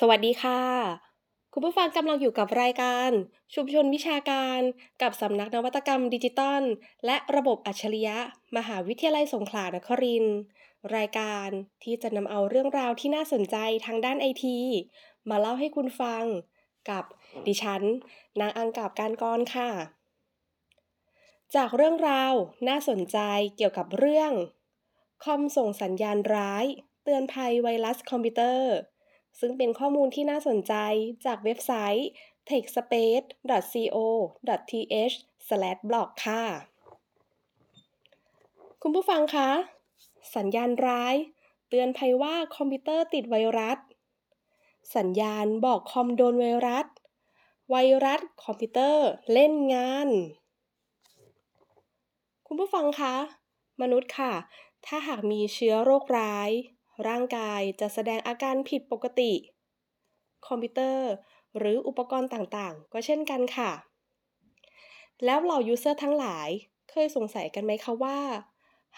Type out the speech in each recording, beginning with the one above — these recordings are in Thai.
สวัสดีค่ะ คุณผู้ฟังกำลังอยู่กับรายการ ชุมชนวิชาการ กับสำนักนวัตกรรมดิจิตอลและระบบอัจฉริยะ มหาวิทยาลัยสงขลานครินทร์รายการที่จะนำเอาเรื่องราวที่น่าสนใจทางด้านไอทีมาเล่าให้คุณฟัง กับดิฉัน นางอังกับการกรค่ะ จากเรื่องราวน่าสนใจเกี่ยวกับเรื่อง คอมส่งสัญญาณร้าย เตือนภัยไวรัสคอมพิวเตอร์ ซึ่งเป็นข้อมูลที่น่าสนใจจากเว็บไซต์ techspace.co.th/blog ค่ะ คุณผู้ฟังคะ สัญญาณร้าย เตือนภัยว่าคอมพิวเตอร์ติดไวรัส สัญญาณบอกคอมโดนไวรัส ไวรัสคอมพิวเตอร์เล่นงาน คุณผู้ฟังคะ มนุษย์ค่ะ ถ้าหากมีเชื้อโรคร้าย ร่างกายจะแสดงอาการผิดปกติ คอมพิวเตอร์ หรืออุปกรณ์ต่างๆ ก็เช่นกันค่ะ แล้วเหล่า user ทั้งหลายเคยสงสัยกันไหมคะว่า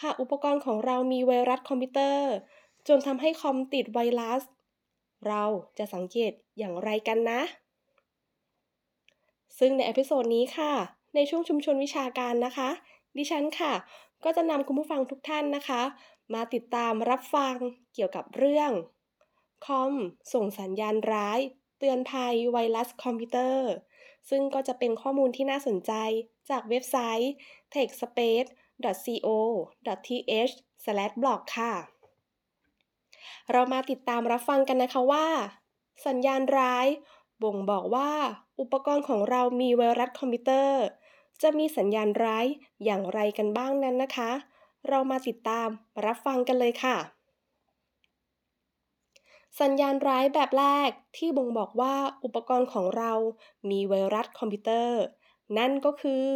หากอุปกรณ์ของเรามีไวรัสคอมพิวเตอร์ จนทำให้คอมติดไวรัส เราจะสังเกตอย่างไรกันนะ ซึ่งใน episode นี้ค่ะ ในช่วงชุมชนวิชาการนะคะ ดิฉันค่ะ ก็จะนำคุณผู้ฟังทุกท่านนะคะ มาติดตามรับฟังเกี่ยวกับเรื่อง คอมส่งสัญญาณร้าย เตือนภัยไวรัสคอมพิวเตอร์ ซึ่งก็จะเป็นข้อมูลที่น่าสนใจจากเว็บไซต์ techspace.co.th/blog ค่ะ เรามาติดตามรับฟังกันนะคะว่า สัญญาณร้าย บ่งบอกว่า อุปกรณ์ของเรามีไวรัสคอมพิวเตอร์ จะมีสัญญาณร้ายอย่างไรกันบ้างนั้นนะคะ เรามาติดตามรับฟังกันเลยค่ะ สัญญาณร้ายแบบแรกที่บ่งบอกว่าอุปกรณ์ของเรามีไวรัสคอมพิวเตอร์ นั่นก็คือ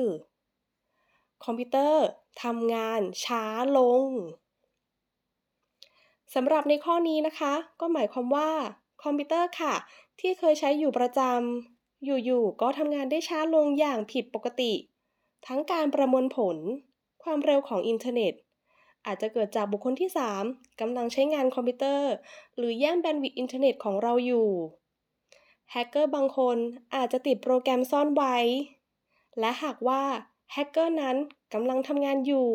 คอมพิวเตอร์ทำงานช้าลงสำหรับในข้อนี้นะคะ ก็หมายความว่า คอมพิวเตอร์ค่ะ ที่เคยใช้อยู่ประจำอยู่ๆก็ทำงานได้ช้าลงอย่างผิดปกติ ทั้งการประมวลผล ความเร็วของอินเทอร์เน็ต อาจจะเกิดจากบุคคลที่ 3กำลังใช้งานคอมพิวเตอร์ หรือแย่ง bandwidth อินเทอร์เน็ตของเราอยู่ แฮกเกอร์บางคนอาจจะติดโปรแกรมซ่อนไว้ และหากว่าแฮกเกอร์นั้นกำลังทำงานอยู่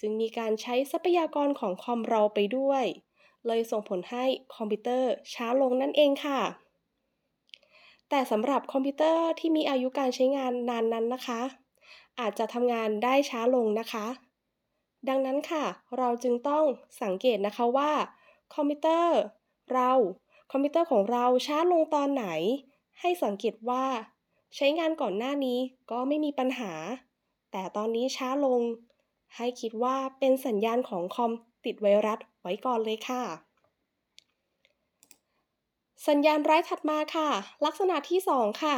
จึงมีการใช้ทรัพยากรของคอมเราไปด้วย เลยส่งผลให้คอมพิวเตอร์ช้าลงนั่นเองค่ะ แต่สำหรับคอมพิวเตอร์ที่มีอายุการใช้งานนานนั้นนะคะ อาจจะทำงานได้ช้าลงนะคะ ดังนั้นค่ะ เราจึงต้องสังเกตนะคะว่า คอมพิวเตอร์ เราคอมพิวเตอร์ของเราช้าลงตอนไหน ให้สังเกตว่า ใช้งานก่อนหน้านี้ก็ไม่มีปัญหา แต่ตอนนี้ช้าลง ให้คิดว่าเป็นสัญญาณของคอมติดไวรัสไว้ก่อนเลยค่ะ สัญญาณร้ายถัดมาค่ะ ลักษณะที่ 2 ค่ะ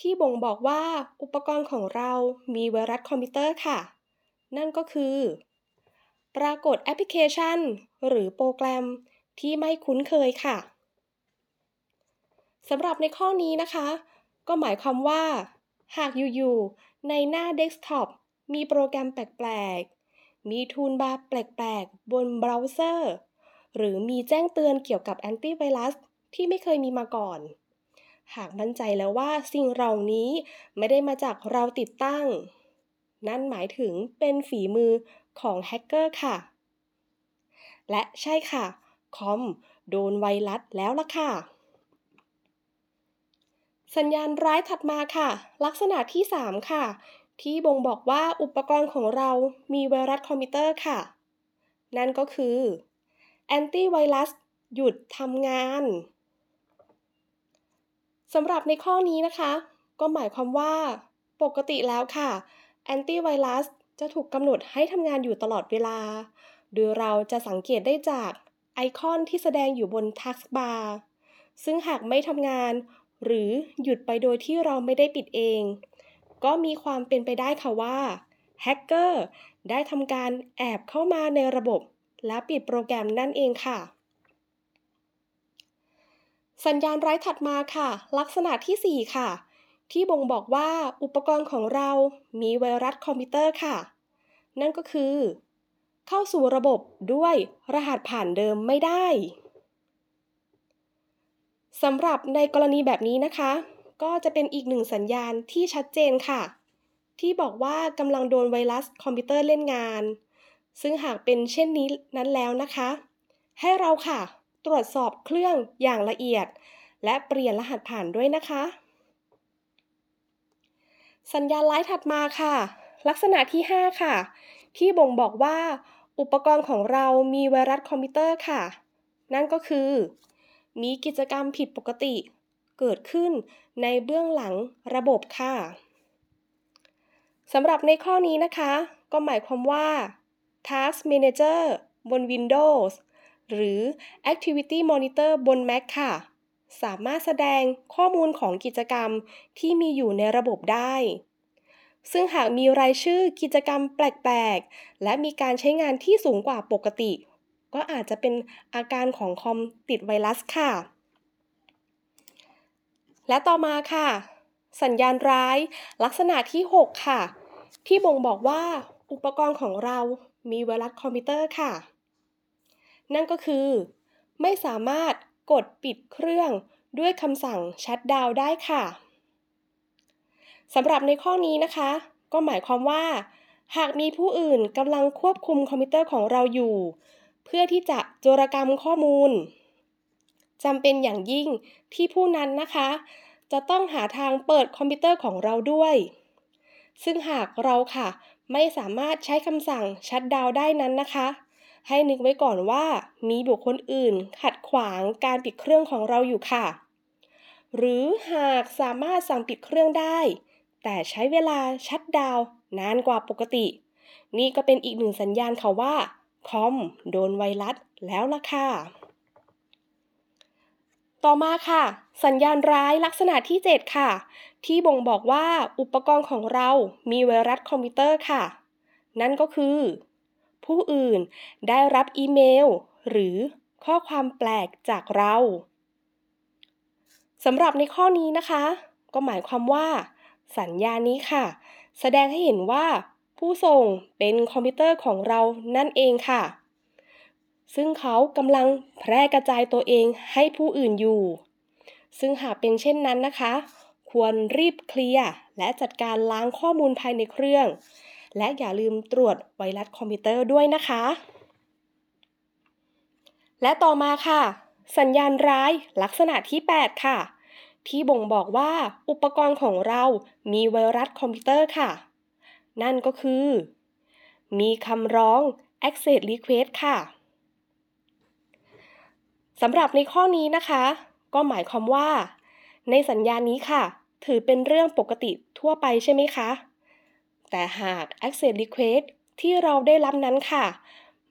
ที่บ่งบอกว่าอุปกรณ์ของเรามีไวรัสคอมพิวเตอร์ค่ะ นั่นก็คือ ปรากฏแอปพลิเคชัน หรือโปรแกรมที่ไม่คุ้นเคยค่ะสำหรับในข้อนี้นะคะ ก็หมายความว่า หากอยู่ๆในหน้าเดสก์ท็อปมีโปรแกรมแปลกๆ มี toolbar แปลกๆ บนเบราว์เซอร์ หรือมีแจ้งเตือนเกี่ยวกับแอนตี้ไวรัสที่ไม่เคยมีมาก่อน หากมั่นใจแล้วว่าสิ่งเหล่านี้ไม่ได้มาจากเราติดตั้ง นั่นหมายถึงเป็นฝีมือ ของแฮกเกอร์ค่ะ และใช่ค่ะ คอมโดนไวรัสแล้วล่ะค่ะ สัญญาณร้ายถัดมาค่ะ ลักษณะที่ 3 ค่ะ ที่บ่งบอกว่าอุปกรณ์ของเรามีไวรัสคอมพิวเตอร์ค่ะ นั่นก็คือแอนตี้ไวรัสหยุดทำงานสำหรับในข้อนี้นะคะ ก็หมายความว่า ปกติแล้วค่ะแอนตี้ไวรัส จะถูกกำหนดให้ทำงานอยู่ตลอดเวลา โดยเราจะสังเกตได้จากไอคอนที่แสดงอยู่บนทักบาร์ซึ่งหากไม่ทำงาน หรือหยุดไปโดยที่เราไม่ได้ปิดเอง ก็มีความเป็นไปได้ค่ะว่าแฮกเกอร์ได้ทำการแอบเข้ามาในระบบ และปิดโปรแกรมนั่นเองค่ะ สัญญาณร้ายถัดมาค่ะ ลักษณะที่ 4 ค่ะ ที่บ่งบอกว่าอุปกรณ์ของเรามีไวรัสคอมพิวเตอร์ค่ะ นั่นก็คือ เข้าสู่ระบบด้วยรหัสผ่านเดิมไม่ได้สำหรับในกรณีแบบนี้นะคะ ก็จะเป็นอีกหนึ่งสัญญาณที่ชัดเจนค่ะ ที่บอกว่ากำลังโดนไวรัสคอมพิวเตอร์เล่นงาน ซึ่งหากเป็นเช่นนี้นั้นแล้วนะคะ ให้เราค่ะ ตรวจสอบเครื่องอย่างละเอียด และเปลี่ยนรหัสผ่านด้วยนะคะ สัญญาณไลท์ถัดมาค่ะ ลักษณะที่ 5 ค่ะ ที่บ่งบอกว่า อุปกรณ์ของเรามีไวรัสคอมพิวเตอร์ค่ะ นั่นก็คือ มีกิจกรรมผิดปกติ เกิดขึ้นในเบื้องหลังระบบค่ะสำหรับในข้อนี้นะคะ ก็หมายความว่า Task Manager บน Windows หรือ Activity Monitor บน Mac ค่ะ สามารถแสดงข้อมูลของกิจกรรมที่มีอยู่ในระบบได้ ซึ่งหากมีรายชื่อกิจกรรมแปลกๆ และมีการใช้งานที่สูงกว่าปกติ ก็อาจจะเป็นอาการของคอมติดไวรัสค่ะ และต่อมาค่ะ สัญญาณร้าย ลักษณะที่ 6 ค่ะ ที่บ่งบอกว่าอุปกรณ์ของเรามีไวรัสคอมพิวเตอร์ค่ะ นั่นก็คือ ไม่สามารถ กดปิดเครื่องด้วยคำสั่ง shutdown ได้ค่ะสำหรับในข้อนี้นะคะ ก็หมายความว่า หากมีผู้อื่นกำลังควบคุมคอมพิวเตอร์ของเราอยู่ เพื่อที่จะโจรกรรมข้อมูลจำเป็นอย่างยิ่งที่ผู้นั้นนะคะ จะต้องหาทางเปิดคอมพิวเตอร์ของเราด้วย ซึ่งหากเราค่ะ ไม่สามารถใช้คำสั่งชัดดาวได้นั้นนะคะ ให้นึกไว้ก่อนว่ามีบุคคลอื่นขัดขวางการปิดเครื่องของเราอยู่ค่ะ หรือหากสามารถสั่งปิดเครื่องได้ แต่ใช้เวลาชัดดาวนานกว่าปกติ นี่ก็เป็นอีกหนึ่งสัญญาณค่ะว่าคอมโดนไวรัสแล้วล่ะค่ะ ต่อมาค่ะ สัญญาณร้ายลักษณะที่ 7 ค่ะ ที่บ่งบอกว่าอุปกรณ์ของเรามีไวรัสคอมพิวเตอร์ค่ะ นั่นก็คือ ผู้อื่น ได้รับอีเมล หรือข้อความแปลกจากเราสำหรับในข้อนี้นะคะ ก็หมายความว่า สัญญาณนี้ค่ะ แสดงให้เห็นว่า ผู้ส่งเป็นคอมพิวเตอร์ของเรานั่นเองค่ะ ซึ่งเขากำลังแพร่กระจายตัวเองให้ผู้อื่นอยู่ ซึ่งหากเป็นเช่นนั้นนะคะ ควรรีบเคลียร์และจัดการล้างข้อมูลภายในเครื่อง และอย่าลืมตรวจไวรัสคอมพิวเตอร์ด้วยนะคะ และต่อมาค่ะ สัญญาณร้ายลักษณะที่ 8 ค่ะ ที่บ่งบอกว่าอุปกรณ์ของเรามีไวรัสคอมพิวเตอร์ค่ะ นั่นก็คือ มีคำร้อง access request ค่ะสำหรับในข้อนี้นะคะ ก็หมายความว่า ในสัญญาณนี้ค่ะ ถือเป็นเรื่องปกติทั่วไปใช่ไหมคะ แต่หาก access request ที่เราได้รับนั้นค่ะ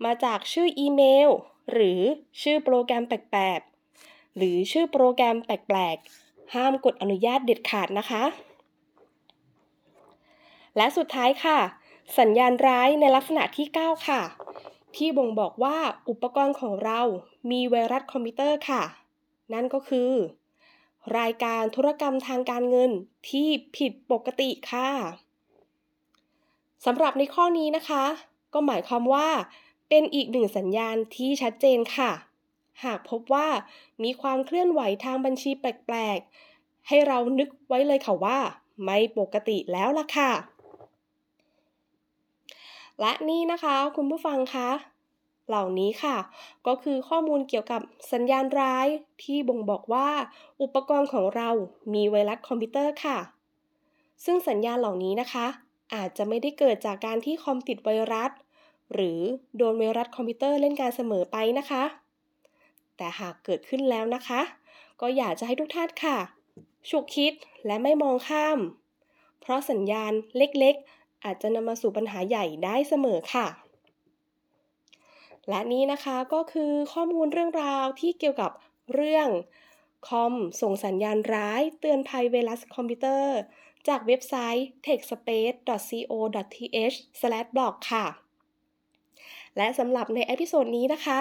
มาจากชื่ออีเมล หรือชื่อโปรแกรมแปลกๆ หรือชื่อโปรแกรมแปลกๆ ห้ามกดอนุญาตเด็ดขาดนะคะ และสุดท้ายค่ะ สัญญาณร้ายในลักษณะที่ 9 ค่ะ ที่บ่งบอกว่าอุปกรณ์ของเรามีไวรัสคอมพิวเตอร์ค่ะ นั่นก็คือ รายการธุรกรรมทางการเงินที่ผิดปกติค่ะ สำหรับในข้อนี้นะคะ ก็หมายความว่าเป็นอีกหนึ่งสัญญาณที่ชัดเจนค่ะ หากพบว่ามีความเคลื่อนไหวทางบัญชีแปลกๆ ให้เรานึกไว้เลยค่ะว่า ไม่ปกติแล้วล่ะค่ะ และนี่นะคะคุณผู้ฟังคะเหล่านี้ค่ะ ก็คือข้อมูลเกี่ยวกับสัญญาณร้ายที่บ่งบอกว่า อุปกรณ์ของเรามีไวรัสคอมพิวเตอร์ค่ะ ซึ่งสัญญาณเหล่านี้นะคะ อาจจะไม่ได้เกิดจากการที่คอมติดไวรัส หรือโดนไวรัสคอมพิวเตอร์เล่นการเสมอไปนะคะ แต่หากเกิดขึ้นแล้วนะคะ ก็อยากจะให้ทุกท่านค่ะ ฉุกคิดและไม่มองข้าม เพราะสัญญาณเล็กๆ อาจจะนำมาสู่ปัญหาใหญ่ได้เสมอค่ะ และนี้นะคะก็คือข้อมูลเรื่องราวที่เกี่ยวกับเรื่อง คอมส่งสัญญาณร้ายเตือนภัยไวรัสคอมพิวเตอร์ จากเว็บไซต์ techspace.co.th/blog ค่ะ และสำหรับใน episode นี้นะคะ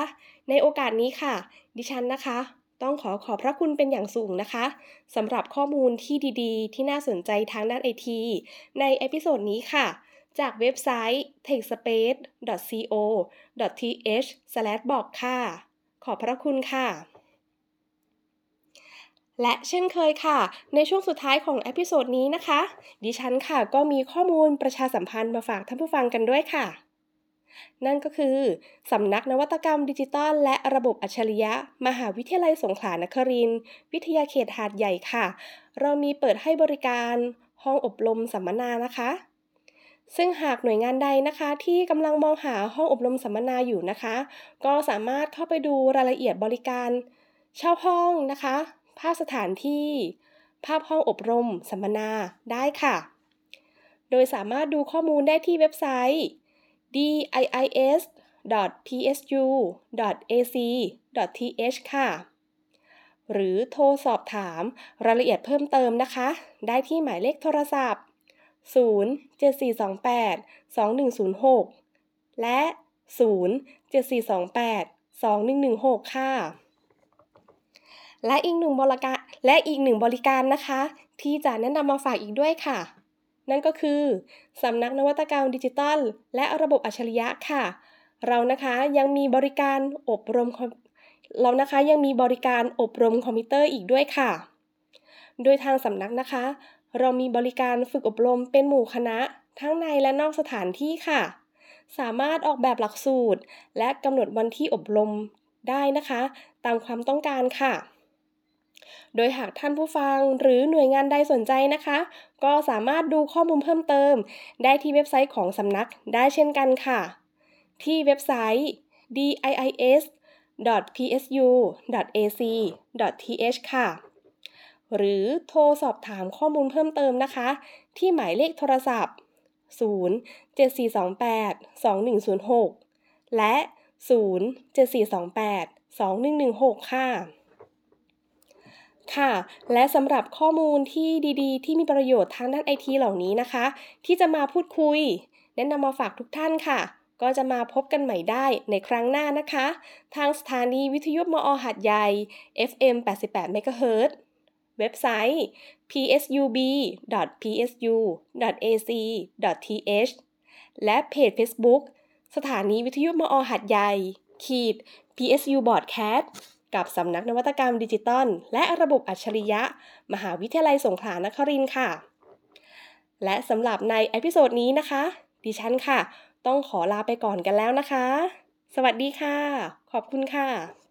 ในโอกาสนี้ค่ะ ดิฉันนะคะ ต้องขอขอบพระคุณเป็นอย่างสูงนะคะสำหรับข้อมูลที่ดีๆ ที่น่าสนใจทางด้านไอทีใน episode นี้ค่ะจากเว็บไซต์ techspace.co.th/blog ค่ะ ขอบพระคุณค่ะ และเช่นเคยค่ะ ในช่วงสุดท้ายของ episode นี้นะคะ ดิฉันค่ะก็มีข้อมูลประชาสัมพันธ์มาฝากท่านผู้ฟังกันด้วยค่ะ นั่นก็คือ สำนักนวัตกรรมดิจิตอลและระบบอัจฉริยะ มหาวิทยาลัยสงขลานครินทร์วิทยาเขตหาดใหญ่ค่ะ เรามีเปิดให้บริการห้องอบรมสัมมนานะคะซึ่งหากหน่วยงานใดนะคะที่กำลังมองหาห้องอบรมสัมมนาอยู่นะคะ ก็สามารถเข้าไปดูรายละเอียดบริการ เช่าห้องนะคะ ภาพสถานที่ ภาพห้องอบรม สัมมนาได้ค่ะ โดยสามารถดูข้อมูลได้ที่เว็บไซต์ diis.psu.ac.th ค่ะ หรือโทรสอบถามรายละเอียดเพิ่มเติมนะคะ ได้ที่หมายเลขโทรศัพท์ 07428 2106 และ 07428 2116 ค่ะ และอีกหนึ่งบริการและอีกหนึ่งบริการนะคะ ที่จะแนะนำมาฝากอีกด้วยค่ะ นั่นก็คือสำนักนวัตกรรมดิจิทัล และระบบอัจฉริยะค่ะ เรานะคะยังมีบริการอบรมเรานะคะยังมีบริการอบรมคอมพิวเตอร์อีกด้วยค่ะ โดยทางสำนักนะคะ เรามีบริการฝึกอบรมเป็นหมู่คณะ ทั้งในและนอกสถานที่ค่ะ สามารถออกแบบหลักสูตร และกำหนดวันที่อบรมได้นะคะ ตามความต้องการค่ะ โดยหากท่านผู้ฟังหรือหน่วยงานใดสนใจนะคะ ก็สามารถดูข้อมูลเพิ่มเติม ได้ที่เว็บไซต์ของสำนักได้เช่นกันค่ะ ที่เว็บไซต์ diis.psu.ac.th ค่ะ หรือโทรสอบถามข้อมูลเพิ่มเติมนะคะ ที่หมายเลขโทรศัพท์ 07428 2106 และ 07428 2116 ค่ะ ค่ะ และสำหรับข้อมูลที่ดีๆ ที่มีประโยชน์ทางด้านไอทีเหล่านี้นะคะ ที่จะมาพูดคุย แนะนำมาฝากทุกท่านค่ะ ก็จะมาพบกันใหม่ได้ในครั้งหน้านะคะ ทางสถานีวิทยุมอหัดใหญ่ FM 88 MHz เว็บไซต์ psub.psu.ac.th และเพจ Facebook สถานีวิทยุมอหัดใหญ่ ขีด PSU Broadcast กับสำนักนวัตกรรมดิจิตอลและระบบอัจฉริยะ มหาวิทยาลัยสงขลานครินทร์ค่ะ และสำหรับใน episode นี้นะคะ ดิฉันค่ะ ต้องขอลาไปก่อนกันแล้วนะคะ สวัสดีค่ะ ขอบคุณค่ะ